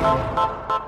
Thank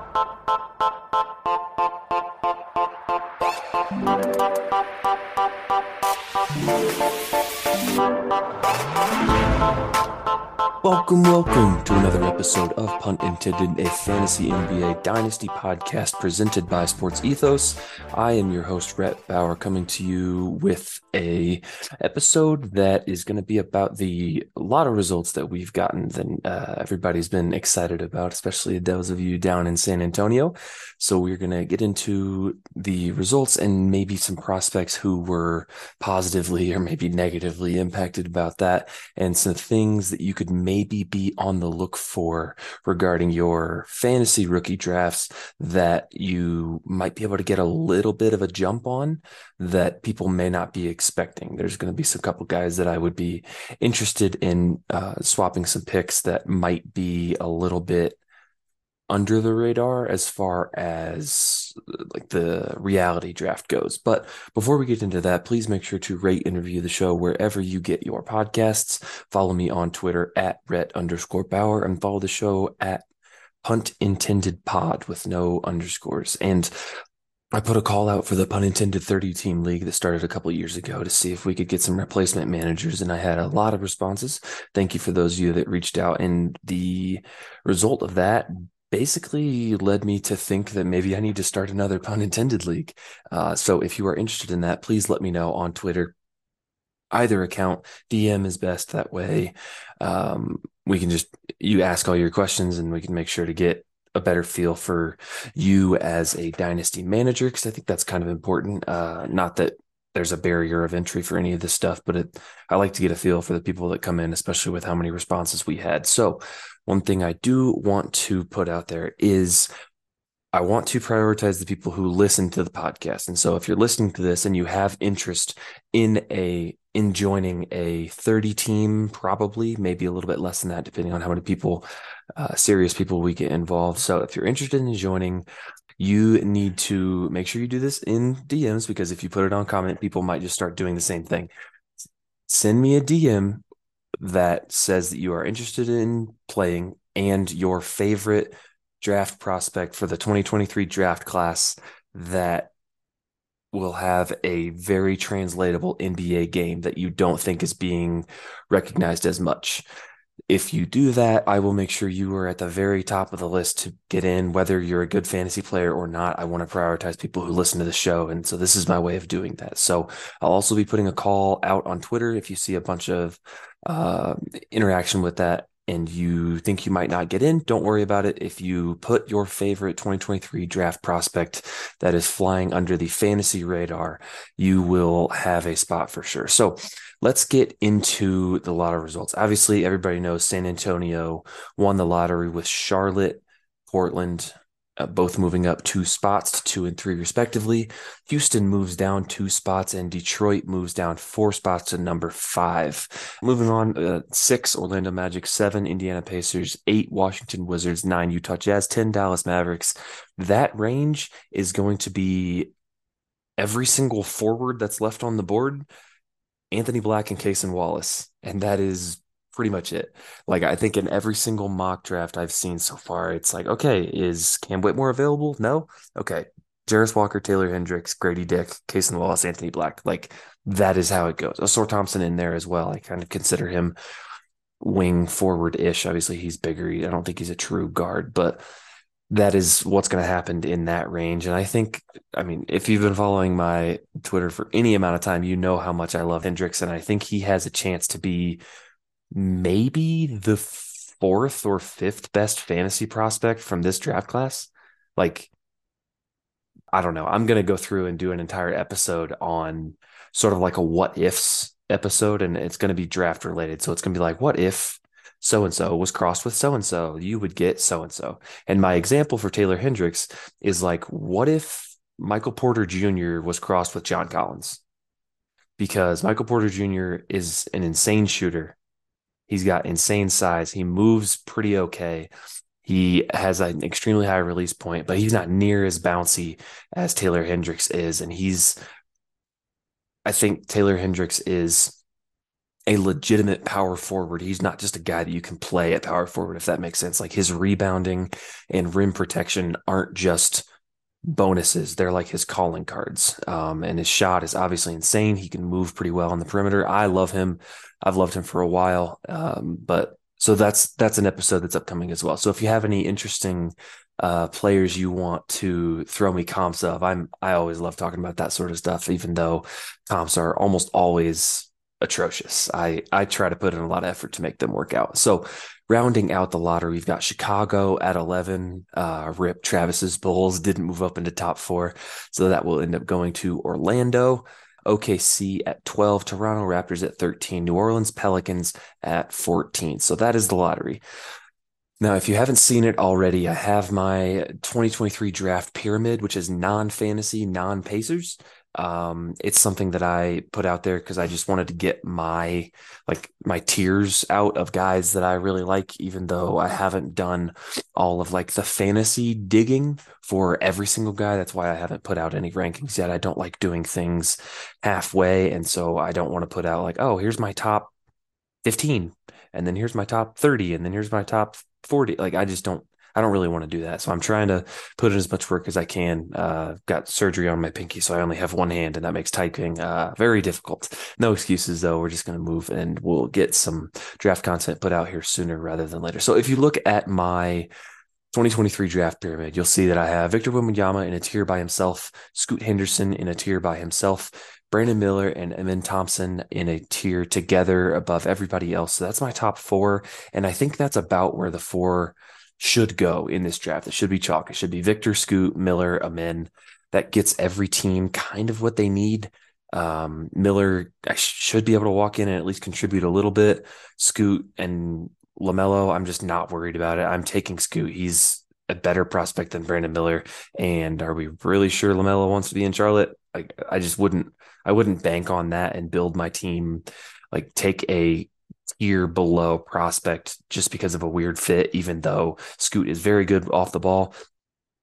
Welcome, welcome to another episode of Punt Intended, a fantasy NBA dynasty podcast presented by Sports Ethos. I am your host, Rhett Bauer, coming to you with a episode that is going to be about the lottery results that we've gotten that uh, everybody's been excited about, especially those of you down in San Antonio. So we're going to get into the results and maybe some prospects who were positively or maybe negatively impacted about that, and some things that you could maybe be on the look for regarding your fantasy rookie drafts that you might be able to get a little bit of a jump on that people may not be expecting. There's going to be some couple guys that I would be interested in uh, swapping some picks that might be a little bit under the radar as far as like the reality draft goes. But before we get into that, please make sure to rate and review the show wherever you get your podcasts. Follow me on Twitter at Rhett underscore Bauer and follow the show at Punt Intended Pod with no underscores. And I put a call out for the Punt Intended 30 team league that started a couple years ago to see if we could get some replacement managers. And I had a lot of responses. Thank you for those of you that reached out. And the result of that basically led me to think that maybe I need to start another Punt Intended league. Uh, so if you are interested in that, please let me know on Twitter. Either account, DM is best that way. Um, we can just, you ask all your questions and we can make sure to get a better feel for you as a dynasty manager because I think that's kind of important. Uh, not that there's a barrier of entry for any of this stuff, but it, I like to get a feel for the people that come in, especially with how many responses we had. So, one thing I do want to put out there is I want to prioritize the people who listen to the podcast. And so if you're listening to this and you have interest in a in joining a 30 team, probably maybe a little bit less than that, depending on how many people, uh, serious people we get involved. So if you're interested in joining, you need to make sure you do this in DMs because if you put it on comment, people might just start doing the same thing. Send me a DM that says that you are interested in playing and your favorite draft prospect for the 2023 draft class that will have a very translatable NBA game that you don't think is being recognized as much. If you do that, I will make sure you are at the very top of the list to get in, whether you're a good fantasy player or not. I want to prioritize people who listen to the show. And so this is my way of doing that. So I'll also be putting a call out on Twitter if you see a bunch of uh, interaction with that and you think you might not get in, don't worry about it. If you put your favorite 2023 draft prospect that is flying under the fantasy radar, you will have a spot for sure. So let's get into the lottery results. Obviously, everybody knows San Antonio won the lottery with Charlotte, Portland, uh, both moving up two spots to two and three respectively. Houston moves down two spots, and Detroit moves down four spots to number five. Moving on, uh, six Orlando Magic, seven Indiana Pacers, eight Washington Wizards, nine Utah Jazz, ten Dallas Mavericks. That range is going to be every single forward that's left on the board. Anthony Black and Cason Wallace, and that is pretty much it. Like I think in every single mock draft I've seen so far, it's like, okay, is Cam Whitmore available? No. Okay. Jarace Walker, Taylor Hendricks, Grady Dick, Cason Wallace, Anthony Black. Like that is how it goes. Oh, Ausar Thompson in there as well. I kind of consider him wing forward ish. Obviously, he's bigger. I don't think he's a true guard, but that is what's going to happen in that range. And I think, I mean, if you've been following my Twitter for any amount of time, you know how much I love Hendricks. And I think he has a chance to be maybe the fourth or fifth best fantasy prospect from this draft class. Like, I don't know. I'm going to go through and do an entire episode on sort of like a what ifs episode, and it's going to be draft related. So it's going to be like, what if so and so was crossed with so and so, you would get so and so. And my example for Taylor Hendricks is like, what if Michael Porter Jr. was crossed with John Collins? Because Michael Porter Jr. is an insane shooter. He's got insane size. He moves pretty okay. He has an extremely high release point, but he's not near as bouncy as Taylor Hendricks is. And he's, I think Taylor Hendricks is a legitimate power forward. He's not just a guy that you can play at power forward, if that makes sense. Like his rebounding and rim protection aren't just bonuses. They're like his calling cards. Um, and his shot is obviously insane. He can move pretty well on the perimeter. I love him. I've loved him for a while. Um, but so that's that's an episode that's upcoming as well. So if you have any interesting uh, players you want to throw me comps of, I'm I always love talking about that sort of stuff, even though comps are almost always atrocious. I I try to put in a lot of effort to make them work out. So rounding out the lottery, we've got Chicago at 11. Uh, Rip Travis's Bulls didn't move up into top four. So that will end up going to Orlando. OKC at 12, Toronto Raptors at 13, New Orleans Pelicans at 14. So that is the lottery. Now, if you haven't seen it already, I have my 2023 draft pyramid, which is non fantasy, non Pacers. Um, it's something that I put out there because I just wanted to get my like my tiers out of guys that I really like, even though I haven't done all of like the fantasy digging for every single guy. That's why I haven't put out any rankings yet. I don't like doing things halfway. And so I don't want to put out like, oh, here's my top 15, and then here's my top 30, and then here's my top 40. Like I just don't I don't really want to do that. So I'm trying to put in as much work as I can. Uh, got surgery on my pinky, so I only have one hand, and that makes typing uh, very difficult. No excuses, though. We're just going to move and we'll get some draft content put out here sooner rather than later. So if you look at my 2023 draft pyramid, you'll see that I have Victor Wembanyama in a tier by himself, Scoot Henderson in a tier by himself, Brandon Miller and Amen Thompson in a tier together above everybody else. So that's my top four. And I think that's about where the four should go in this draft. It should be chalk. It should be Victor, Scoot, Miller, Amen. That gets every team kind of what they need. Um, Miller I should be able to walk in and at least contribute a little bit. Scoot and LaMelo, I'm just not worried about it. I'm taking Scoot. He's a better prospect than Brandon Miller. And are we really sure LaMelo wants to be in Charlotte? Like, I just wouldn't, I wouldn't bank on that and build my team. Like, take a tier below prospect just because of a weird fit, even though Scoot is very good off the ball.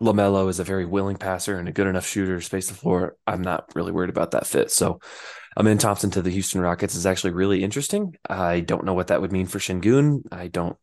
LaMelo is a very willing passer and a good enough shooter to space the floor. I'm not really worried about that fit. So Amen Thompson to the Houston Rockets is actually really interesting. I don't know what that would mean for Sengun. I don't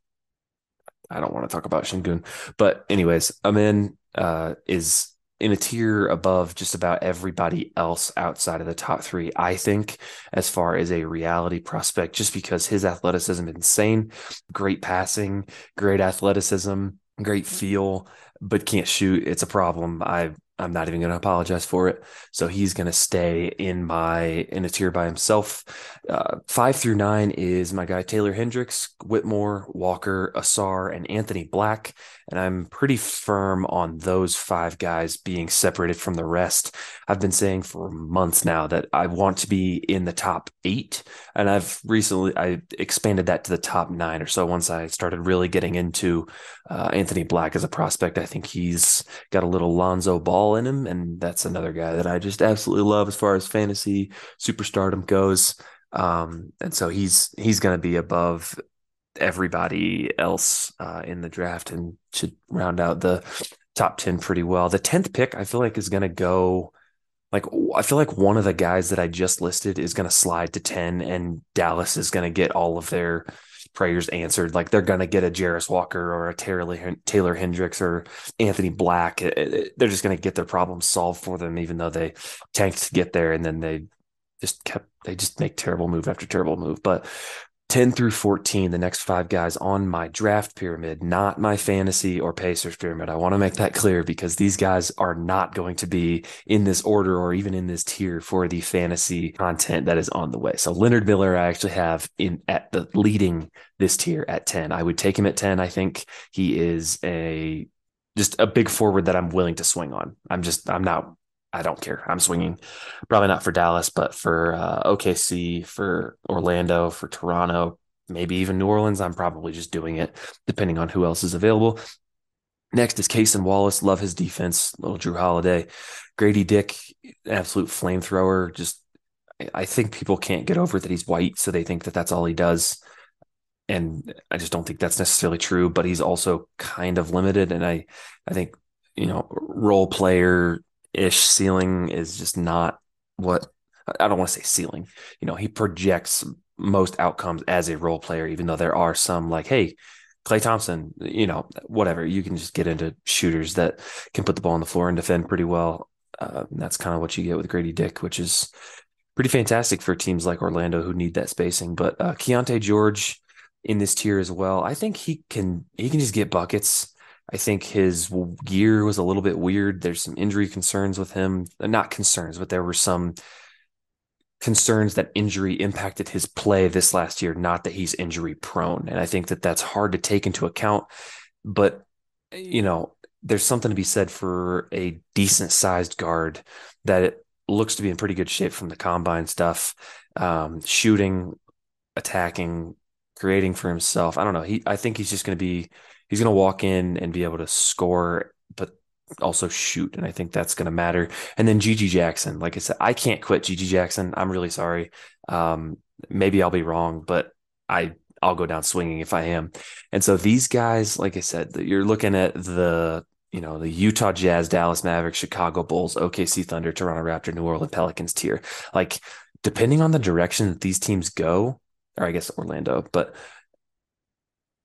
I don't want to talk about Sengun. But anyways, Amen uh, is in a tier above just about everybody else outside of the top three, I think, as far as a reality prospect, just because his athleticism is insane, great passing, great athleticism, great feel, but can't shoot. It's a problem. I I'm not even going to apologize for it. So he's going to stay in my in a tier by himself. Uh, five through nine is my guy Taylor Hendricks, Whitmore, Walker, Ausar, and Anthony Black, and I'm pretty firm on those five guys being separated from the rest. I've been saying for months now that I want to be in the top eight, and I've recently I expanded that to the top nine or so. Once I started really getting into uh, Anthony Black as a prospect, I think he's got a little Lonzo Ball in him, and that's another guy that I just absolutely love as far as fantasy superstardom goes. Um, and so he's he's going to be above everybody else uh, in the draft and should round out the top 10 pretty well. The 10th pick, I feel like, is going to go like, I feel like one of the guys that I just listed is going to slide to 10, and Dallas is going to get all of their prayers answered. Like they're going to get a Jarace Walker or a Taylor, Taylor Hendricks or Anthony Black. They're just going to get their problems solved for them, even though they tanked to get there and then they just kept, they just make terrible move after terrible move. But 10 through 14, the next five guys on my draft pyramid, not my fantasy or Pacers pyramid. I want to make that clear because these guys are not going to be in this order or even in this tier for the fantasy content that is on the way. So Leonard Miller, I actually have in at the leading this tier at 10. I would take him at 10. I think he is a just a big forward that I'm willing to swing on. I'm just, I'm not I don't care. I'm swinging, probably not for Dallas, but for uh, OKC, for Orlando, for Toronto, maybe even New Orleans. I'm probably just doing it depending on who else is available. Next is Cason Wallace. Love his defense. Little Jrue Holiday. Grady Dick, absolute flamethrower. Just, I think people can't get over that he's white. So they think that that's all he does. And I just don't think that's necessarily true, but he's also kind of limited. And I, I think, you know, role player ish ceiling is just not what I don't want to say ceiling. You know, he projects most outcomes as a role player, even though there are some like, hey, Klay Thompson, you know, whatever. You can just get into shooters that can put the ball on the floor and defend pretty well. Uh, that's kind of what you get with Grady Dick, which is pretty fantastic for teams like Orlando who need that spacing. But uh, Keyonte George in this tier as well. I think he can he can just get buckets. I think his gear was a little bit weird. There's some injury concerns with him. Not concerns, but there were some concerns that injury impacted his play this last year, not that he's injury prone. And I think that that's hard to take into account. But, you know, there's something to be said for a decent sized guard that looks to be in pretty good shape from the combine stuff, um, shooting, attacking, creating for himself. I don't know. He, I think he's just going to be, he's going to walk in and be able to score, but also shoot. And I think that's going to matter. And then GG Jackson, like I said, I can't quit GG Jackson. I'm really sorry. Um, maybe I'll be wrong, but I, I'll go down swinging if I am. And so these guys, like I said, you're looking at the, you know, the Utah Jazz, Dallas Mavericks, Chicago Bulls, OKC Thunder, Toronto Raptor, New Orleans Pelicans tier. Like, depending on the direction that these teams go, or I guess Orlando, but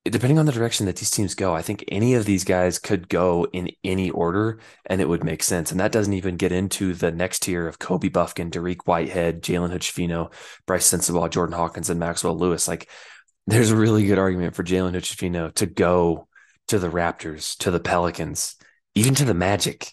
depending on the direction that these teams go, I think any of these guys could go in any order and it would make sense. And that doesn't even get into the next tier of Kobe Bufkin, Dariq Whitehead, Jalen Hood Brice Sensabaugh, Jordan Hawkins, and Maxwell Lewis. Like there's a really good argument for Jalen Hood to go to the Raptors, to the Pelicans, even to the Magic,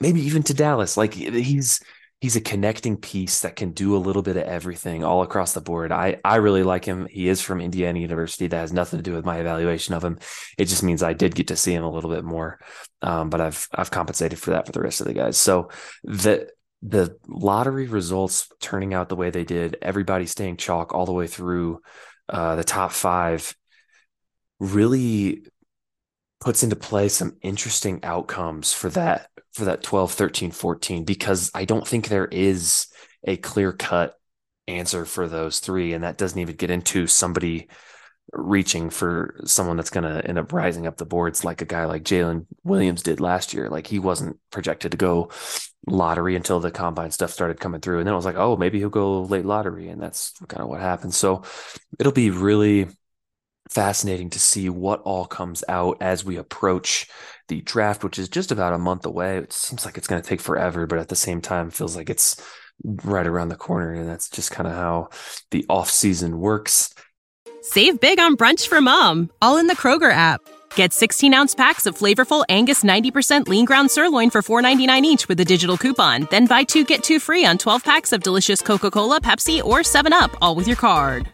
maybe even to Dallas. Like he's he's a connecting piece that can do a little bit of everything all across the board. I I really like him. He is from Indiana University. That has nothing to do with my evaluation of him. It just means I did get to see him a little bit more. Um, but I've I've compensated for that for the rest of the guys. So the the lottery results turning out the way they did, everybody staying chalk all the way through uh, the top five, really puts into play some interesting outcomes for that for that 12 13 14 because i don't think there is a clear cut answer for those three and that doesn't even get into somebody reaching for someone that's going to end up rising up the boards like a guy like Jalen Williams did last year. Like he wasn't projected to go lottery until the combine stuff started coming through. And then I was like, oh, maybe he'll go late lottery. And that's kind of what happened. So it'll be really fascinating to see what all comes out as we approach the draft, which is just about a month away. It seems like it's going to take forever, but at the same time, feels like it's right around the corner. And that's just kind of how the off season works. Save big on brunch for mom, all in the Kroger app. Get 16 ounce packs of flavorful Angus 90% lean ground sirloin for $4.99 each with a digital coupon. Then buy two get two free on 12 packs of delicious Coca Cola, Pepsi, or 7UP, all with your card.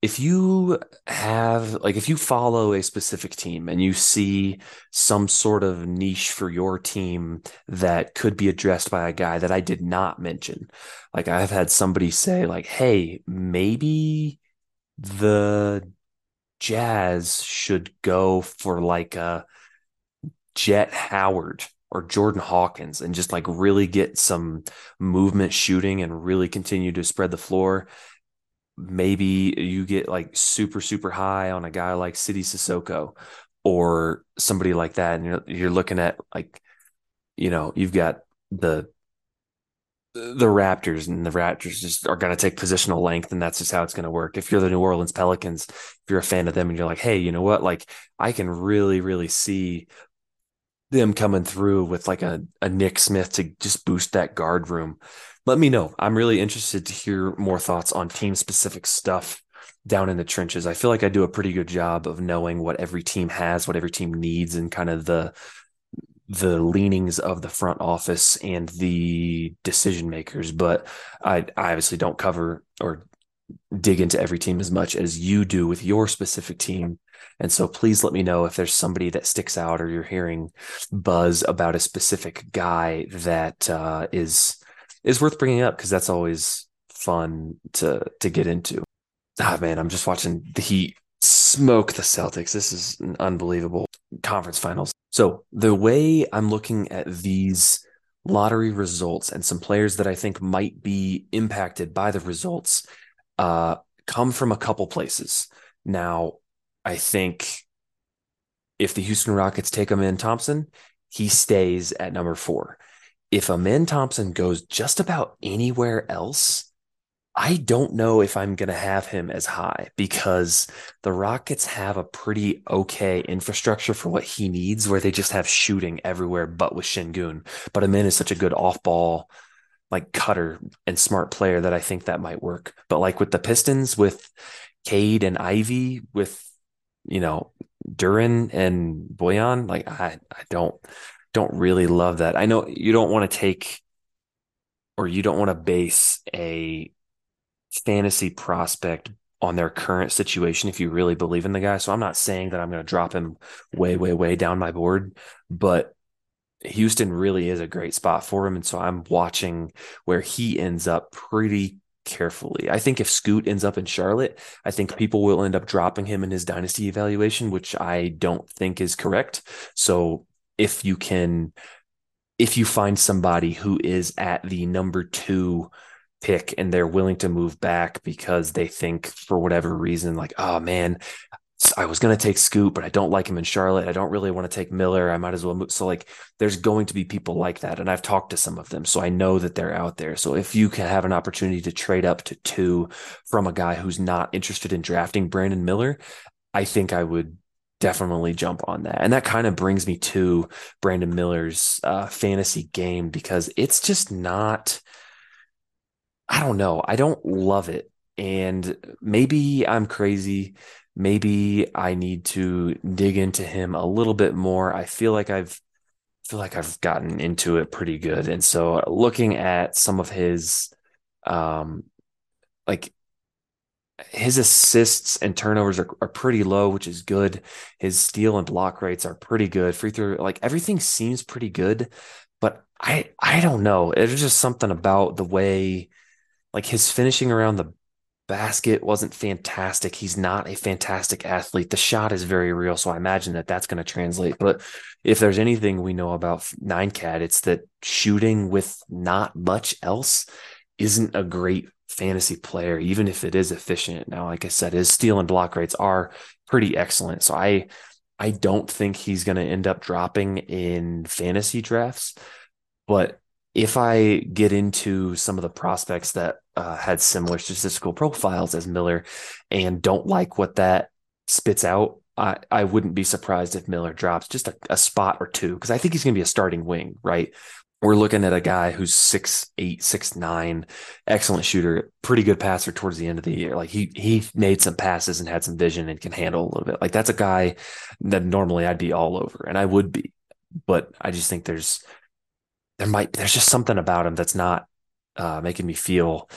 If you have, like, if you follow a specific team and you see some sort of niche for your team that could be addressed by a guy that I did not mention, like I've had somebody say, like, hey, maybe the Jazz should go for like a Jett Howard or Jordan Hawkins and just like really get some movement shooting and really continue to spread the floor. Maybe you get like super, super high on a guy like Sidy Cissoko or somebody like that. And you're, you're looking at like, you know, you've got the the Raptors and the Raptors just are going to take positional length and that's just how it's going to work. If you're the New Orleans Pelicans, if you're a fan of them and you're like, "Hey, you know what? Like I can really really see them coming through with like a, a Nick Smith to just boost that guard room." Let me know. I'm really interested to hear more thoughts on team specific stuff down in the trenches. I feel like I do a pretty good job of knowing what every team has, what every team needs and kind of the the leanings of the front office and the decision makers, but I, I obviously don't cover or dig into every team as much as you do with your specific team. And so please let me know if there's somebody that sticks out or you're hearing buzz about a specific guy that uh, is is worth bringing up because that's always fun to to get into. Ah man, I'm just watching the Heat smoke the Celtics. This is an unbelievable conference finals. So the way I'm looking at these lottery results and some players that I think might be impacted by the results uh, come from a couple places. Now, I think if the Houston Rockets take Amen Thompson, he stays at number four. If Amen Thompson goes just about anywhere else, I don't know if I'm going to have him as high because the Rockets have a pretty okay infrastructure for what he needs, where they just have shooting everywhere but with Sengun. But Amen is such a good off ball, like cutter and smart player that I think that might work. But like with the Pistons, with Cade and Ivey, with, you know, Duren and Bojan, like I, I don't, don't really love that. I know you don't want to take or you don't want to base a fantasy prospect on their current situation if you really believe in the guy. So I'm not saying that I'm going to drop him way, way, way down my board, but Houston really is a great spot for him. And so I'm watching where he ends up pretty carefully. I think if Scoot ends up in Charlotte, I think people will end up dropping him in his dynasty evaluation, which I don't think is correct. So if you can, if you find somebody who is at the number two pick and they're willing to move back because they think for whatever reason like oh man I was going to take Scoot, but I don't like him in Charlotte. I don't really want to take Miller. I might as well move. So, like, there's going to be people like that. And I've talked to some of them. So I know that they're out there. So, if you can have an opportunity to trade up to two from a guy who's not interested in drafting Brandon Miller, I think I would definitely jump on that. And that kind of brings me to Brandon Miller's uh, fantasy game because it's just not I don't know. I don't love it. And maybe I'm crazy. Maybe I need to dig into him a little bit more. I feel like I've feel like I've gotten into it pretty good. And so looking at some of his um like his assists and turnovers are, are pretty low, which is good. His steal and block rates are pretty good. Free throw, like everything seems pretty good, but I I don't know. It's just something about the way like his finishing around the basket wasn't fantastic. He's not a fantastic athlete. The shot is very real, so I imagine that that's going to translate. But if there's anything we know about Nine Cat, it's that shooting with not much else isn't a great fantasy player, even if it is efficient. Now, like I said, his steal and block rates are pretty excellent. So I I don't think he's going to end up dropping in fantasy drafts, but if I get into some of the prospects that uh, had similar statistical profiles as Miller and don't like what that spits out, I, I wouldn't be surprised if Miller drops just a, a spot or two because I think he's going to be a starting wing, right? We're looking at a guy who's six eight, six nine, excellent shooter, pretty good passer towards the end of the year. Like he he made some passes and had some vision and can handle a little bit. Like that's a guy that normally I'd be all over, and I would be, but I just think there's there might there's just something about him that's not uh, making me feel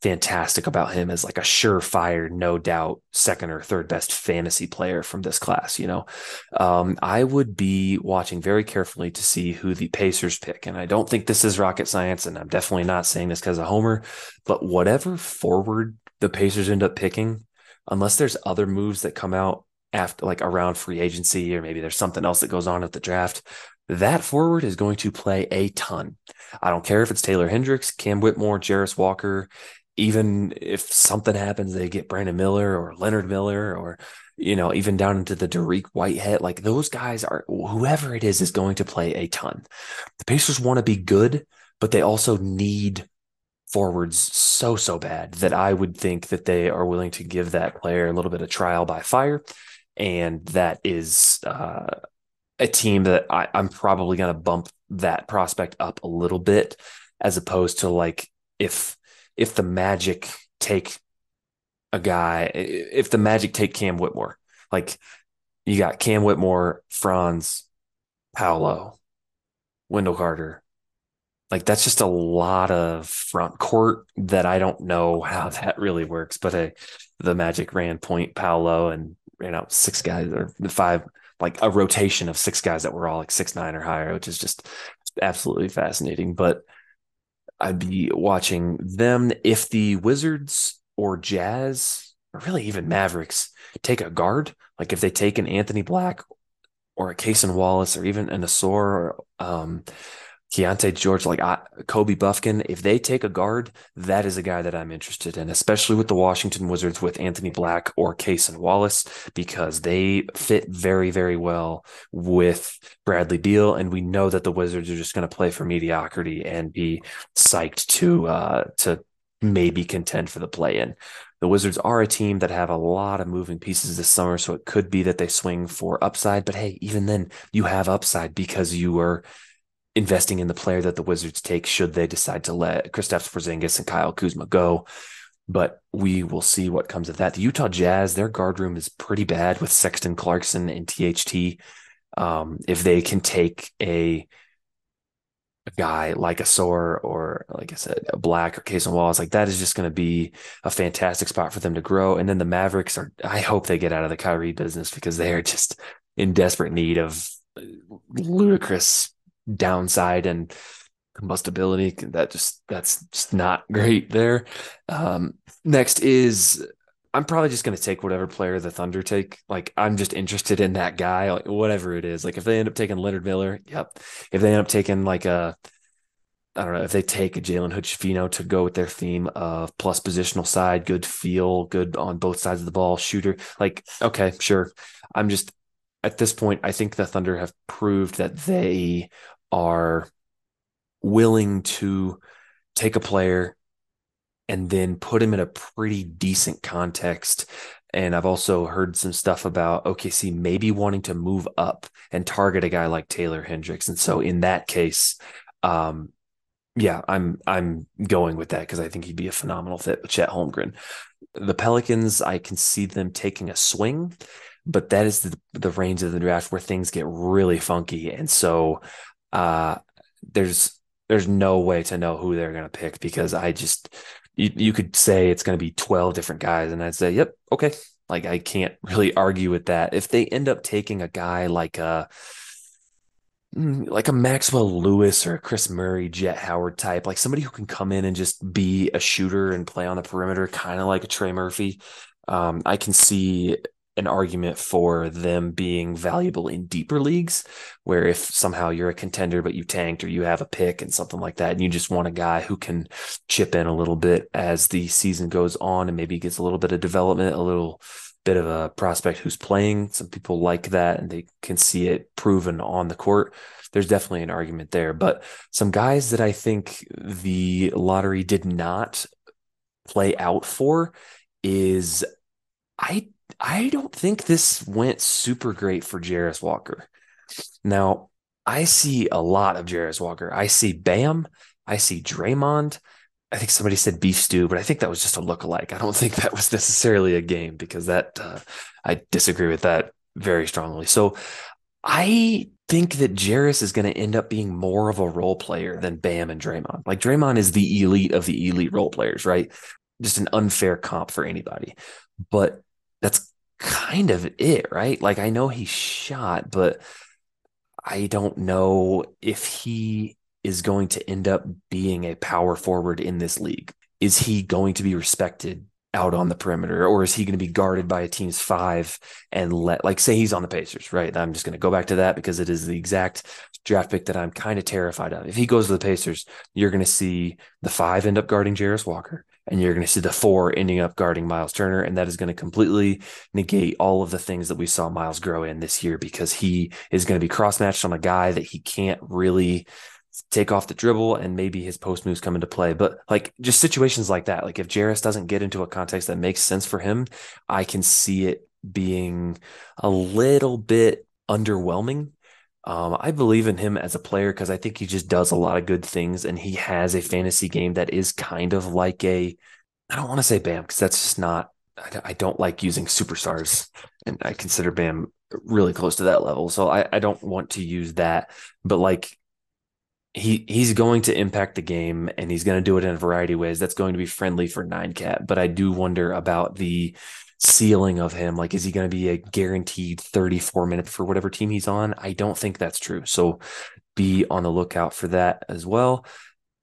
fantastic about him as like a surefire, no doubt, second or third best fantasy player from this class. You know, um, I would be watching very carefully to see who the Pacers pick, and I don't think this is rocket science, and I'm definitely not saying this because of Homer, but whatever forward the Pacers end up picking, unless there's other moves that come out after like around free agency or maybe there's something else that goes on at the draft that forward is going to play a ton. I don't care if it's Taylor Hendricks, Cam Whitmore, Jarace Walker, even if something happens, they get Brandon Miller or Leonard Miller or, you know, even down into the Dariq Whitehead. Like those guys are, whoever it is, is going to play a ton. The Pacers want to be good, but they also need forwards so, so bad that I would think that they are willing to give that player a little bit of trial by fire. And that is, uh, a team that I, I'm probably going to bump that prospect up a little bit, as opposed to like if if the Magic take a guy, if the Magic take Cam Whitmore, like you got Cam Whitmore, Franz, Paolo, Wendell Carter, like that's just a lot of front court that I don't know how that really works. But hey, the Magic ran point Paolo and ran out six guys or five, like a rotation of six guys that were all like six nine or higher, which is just absolutely fascinating. But I'd be watching them if the Wizards or Jazz or really even Mavericks take a guard, like if they take an Anthony Black or a Cason Wallace or even an Ausar or um, Keyonte George, like I, Kobe Bufkin, if they take a guard, that is a guy that I'm interested in, especially with the Washington Wizards with Anthony Black or Cason Wallace, because they fit very, very well with Bradley Beal. And we know that the Wizards are just going to play for mediocrity and be psyched to uh, to maybe contend for the play in. The Wizards are a team that have a lot of moving pieces this summer, so it could be that they swing for upside. But hey, even then, you have upside because you were investing in the player that the Wizards take should they decide to let Kristaps Porzingis and Kyle Kuzma go. But we will see what comes of that. The Utah Jazz, their guard room is pretty bad with Sexton Clarkson and THT. Um, if they can take a, a guy like a Ausar or like I said, a Black or Cason Wallace, like that is just going to be a fantastic spot for them to grow. And then the Mavericks are, I hope they get out of the Kyrie business because they are just in desperate need of ludicrous downside and combustibility. That just that's just not great there. Um, next is I'm probably just going to take whatever player the Thunder take. Like I'm just interested in that guy, like, whatever it is. Like if they end up taking Leonard Miller, yep. If they end up taking like a I don't know if they take a Jalen Hood-Schifino to go with their theme of plus positional side, good feel, good on both sides of the ball, shooter. Like, okay, sure. I'm just at this point, I think the Thunder have proved that they are willing to take a player and then put him in a pretty decent context. And I've also heard some stuff about OKC maybe wanting to move up and target a guy like Taylor Hendricks. And so in that case, um, yeah, I'm I'm going with that because I think he'd be a phenomenal fit with Chet Holmgren. The Pelicans, I can see them taking a swing, but that is the the range of the draft where things get really funky. And so uh, there's there's no way to know who they're to pick because I just you, you could say it's to be 12 different guys and I'd say yep okay like I can't really argue with that if they end up taking a guy like a mm, like a Maxwell Lewis or a Kris Murray, Jett Howard type, like somebody who can come in and just be a shooter and play on the perimeter, kind of like a Trey Murphy. Um, I can see an argument for them being valuable in deeper leagues where if somehow you're a contender but you tanked or you have a pick and something like that and you just want a guy who can chip in a little bit as the season goes on and maybe gets a little bit of development a little bit of a prospect who's playing. Some people like that and they can see it proven on the court. There's definitely an argument there but some guys that i think the lottery did not play out for is I I don't think this went super great for Jarace Walker. Now, I see a lot of Jarace Walker. I see Bam. I see Draymond. I think somebody said beef stew, but I think that was just a look-alike. I don't think that was necessarily a game because that uh, I disagree with that very strongly. So I think that Jarace is going to end up being more of a role player than Bam and Draymond. Like Draymond is the elite of the elite role players, right? Just an unfair comp for anybody. But that's kind of it, right? Like I know he shot, but I don't know if he is going to end up being a power forward in this league. Is he going to be respected out on the perimeter or is he going to be guarded by a team's five and let like say he's on the Pacers, right? I'm just going to go back to that because it is the exact draft pick that I'm kind of terrified of. If he goes to the Pacers, you're going to see the five end up guarding Jarace Walker and you're going to see the four ending up guarding Miles Turner. And that is going to completely negate all of the things that we saw Miles grow in this year because he is going to be cross matched on a guy that he can't really take off the dribble and maybe his post moves come into play. But like just situations like that, like if Jarace doesn't get into a context that makes sense for him, I can see it being a little bit underwhelming um, I believe in him as a player because I think he just does a lot of good things and he has a fantasy game that is kind of like a, I don't want to say Bam because that's just not, I, don't like using superstars and I consider Bam really close to that level. So I, I don't want to use that, but like he he's going to impact the game and he's going to do it in a variety of ways. That's going to be friendly for nine cat, but I do wonder about the ceiling of him. Like, is he going to be a guaranteed 34 minutes for whatever team he's on? I don't think that's true. So be on the lookout for that as well.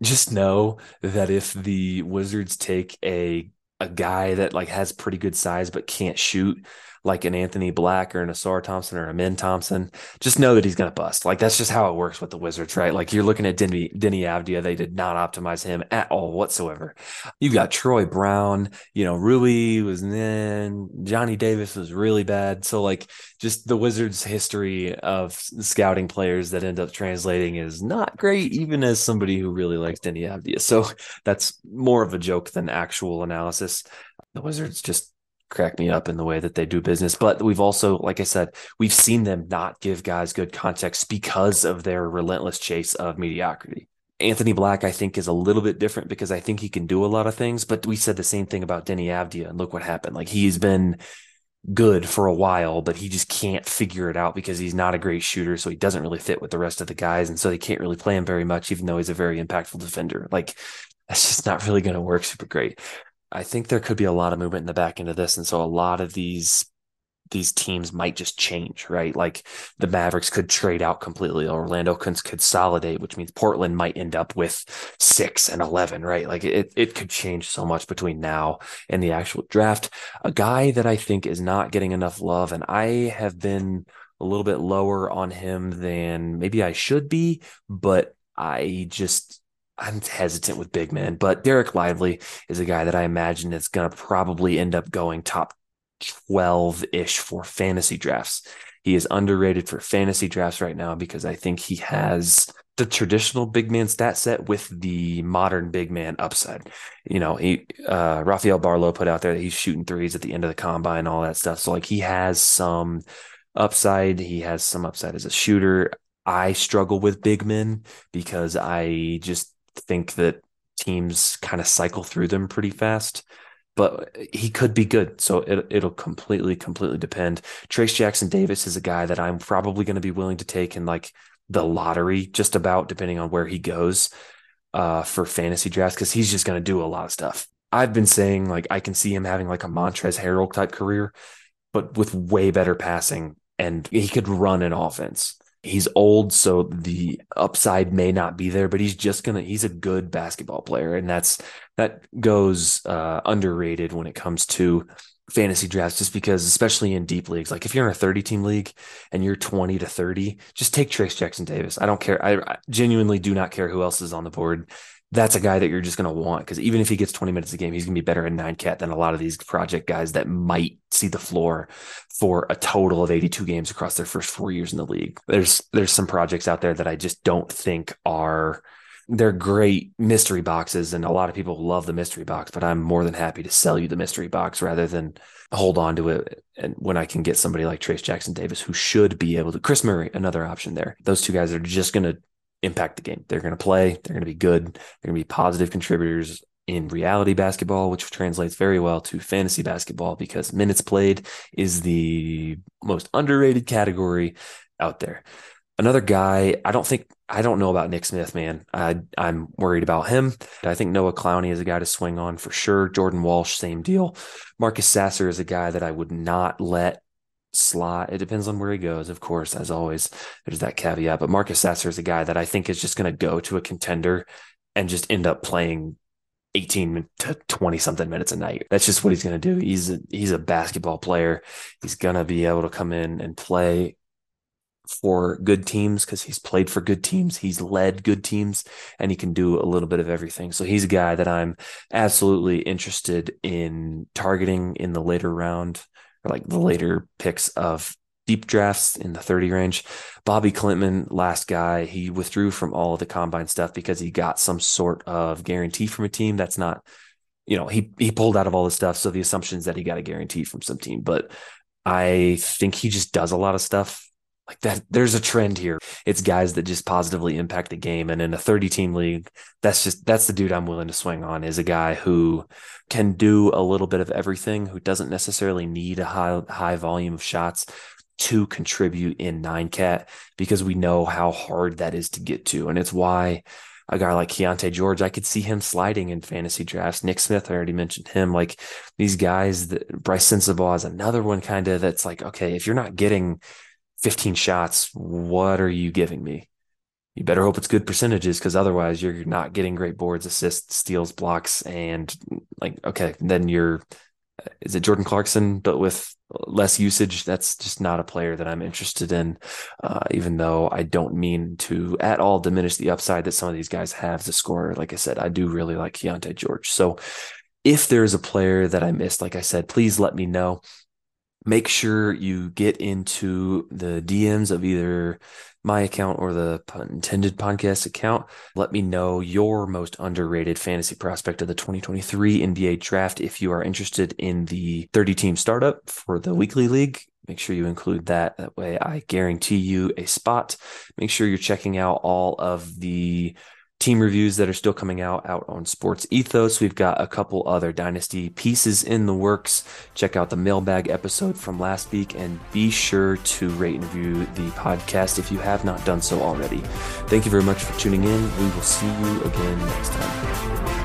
Just know that if the Wizards take a a guy that like has pretty good size but can't shoot, like an Anthony Black or an Ausar Thompson or a Min Thompson, just know that he's going to bust. Like that's just how it works with the Wizards, right? Like you're looking at Denny, Deni Avdija, they did not optimize him at all whatsoever. You've got Troy Brown, you know, Rui was then Johnny Davis was really bad. So like just the Wizards' history of scouting players that end up translating is not great, even as somebody who really likes Deni Avdija. So that's more of a joke than actual analysis. The Wizards just crack me up in the way that they do business. But we've also, like I said, we've seen them not give guys good context because of their relentless chase of mediocrity. Anthony Black, I think, is a little bit different because I think he can do a lot of things. But we said the same thing about Deni Avdija, and look what happened. Like he's been good for a while, but he just can't figure it out because he's not a great shooter. So he doesn't really fit with the rest of the guys. And so they can't really play him very much, even though he's a very impactful defender. Like that's just not really going to work super great. I think there could be a lot of movement in the back end of this, and so a lot of these these teams might just change, right? Like the Mavericks could trade out completely. Orlando could consolidate, which means Portland might end up with six and 11, right? Like it, it could change so much between now and the actual draft. A guy that I think is not getting enough love, and I have been a little bit lower on him than maybe I should be, but I just I'm hesitant with big men, but Dereck Lively is a guy that I imagine is going to probably end up going top 12 ish for fantasy drafts. He is underrated for fantasy drafts right now because I think he has the traditional big man stat set with the modern big man upside. You know, he uh Rafael Barlowe put out there that he's shooting threes at the end of the combine, all that stuff. So like he has some upside. He has some upside as a shooter. I struggle with big men because I just think that teams kind of cycle through them pretty fast. But he could be good, so it, it'll completely, completely depend. Trayce Jackson Davis is a guy that I'm probably going to be willing to take in like the lottery, just about depending on where he goes uh, for fantasy drafts, because he's just going to do a lot of stuff. I've been saying like I can see him having like a Montrezl Harrell type career, but with way better passing, and he could run an offense he's old, so the upside may not be there, but he's just gonna he's a good basketball player, and that's that goes uh, underrated when it comes to fantasy drafts just because especially in deep leagues like if you're in a 30 team league and you're 20 to 30 just take Trayce Jackson Davis. I don't care. I, I genuinely do not care who else is on the board. That's a guy that you're just going to want because even if he gets 20 minutes a game, he's going to be better in nine cat than a lot of these project guys that might see the floor for a total of 82 games across their first four years in the league. There's there's some projects out there that I just don't think are they're great mystery boxes and a lot of people love the mystery box but i'm more than happy to sell you the mystery box rather than hold on to it and when i can get somebody like trayce jackson davis who should be able to kris murray another option there those two guys are just going to impact the game. They're going to play, they're going to be good, they're going to be positive contributors in reality basketball, which translates very well to fantasy basketball because minutes played is the most underrated category out there. Another guy, I don't think I don't know about Nick Smith, man. I I'm worried about him. I think Noah Clowney is a guy to swing on for sure. Jordan Walsh, same deal. Marcus Sasser is a guy that I would not let slot. It depends on where he goes, of course, as always. There's that caveat. But Marcus Sasser is a guy that I think is just going to go to a contender and just end up playing 18 to 20 something minutes a night. That's just what he's going to do. He's a, he's a basketball player. He's going to be able to come in and play for good teams because he's played for good teams. He's led good teams and he can do a little bit of everything. So he's a guy that I'm absolutely interested in targeting in the later round or like the later picks of deep drafts in the 30 range. Bobi Klintman, last guy, he withdrew from all of the combine stuff because he got some sort of guarantee from a team. That's not, you know, he he pulled out of all the stuff. So the assumption is that he got a guarantee from some team. But I think he just does a lot of stuff like that there's a trend here it's guys that just positively impact the game and in a 30 team league that's just that's the dude i'm willing to swing on is a guy who can do a little bit of everything who doesn't necessarily need a high high volume of shots to contribute in nine cat because we know how hard that is to get to. And it's why a guy like Keyonte George, I could see him sliding in fantasy drafts. Nick Smith, I already mentioned him. Like these guys, that, Brice Sensabaugh is another one kind of that's like, okay, if you're not getting 15 shots, what are you giving me? You better hope it's good percentages because otherwise you're not getting great boards, assists, steals, blocks, and like, okay, then you're is it Jordan Clarkson, but with less usage? That's just not a player that I'm interested in, uh, even though I don't mean to at all diminish the upside that some of these guys have as a scorer. Like I said, I do really like Keyonte George. So if there's a player that I missed, like I said, please let me know. Make sure you get into the DMs of either my account or the intended podcast account. Let me know your most underrated fantasy prospect of the 2023 NBA draft. If you are interested in the 30 team startup for the weekly league, make sure you include that. That way I guarantee you a spot. Make sure you're checking out all of the team reviews that are still coming out out on Sports Ethos. We've got a couple other dynasty pieces in the works. Check out the mailbag episode from last week and be sure to rate and review the podcast if you have not done so already. Thank you very much for tuning in. We will see you again next time.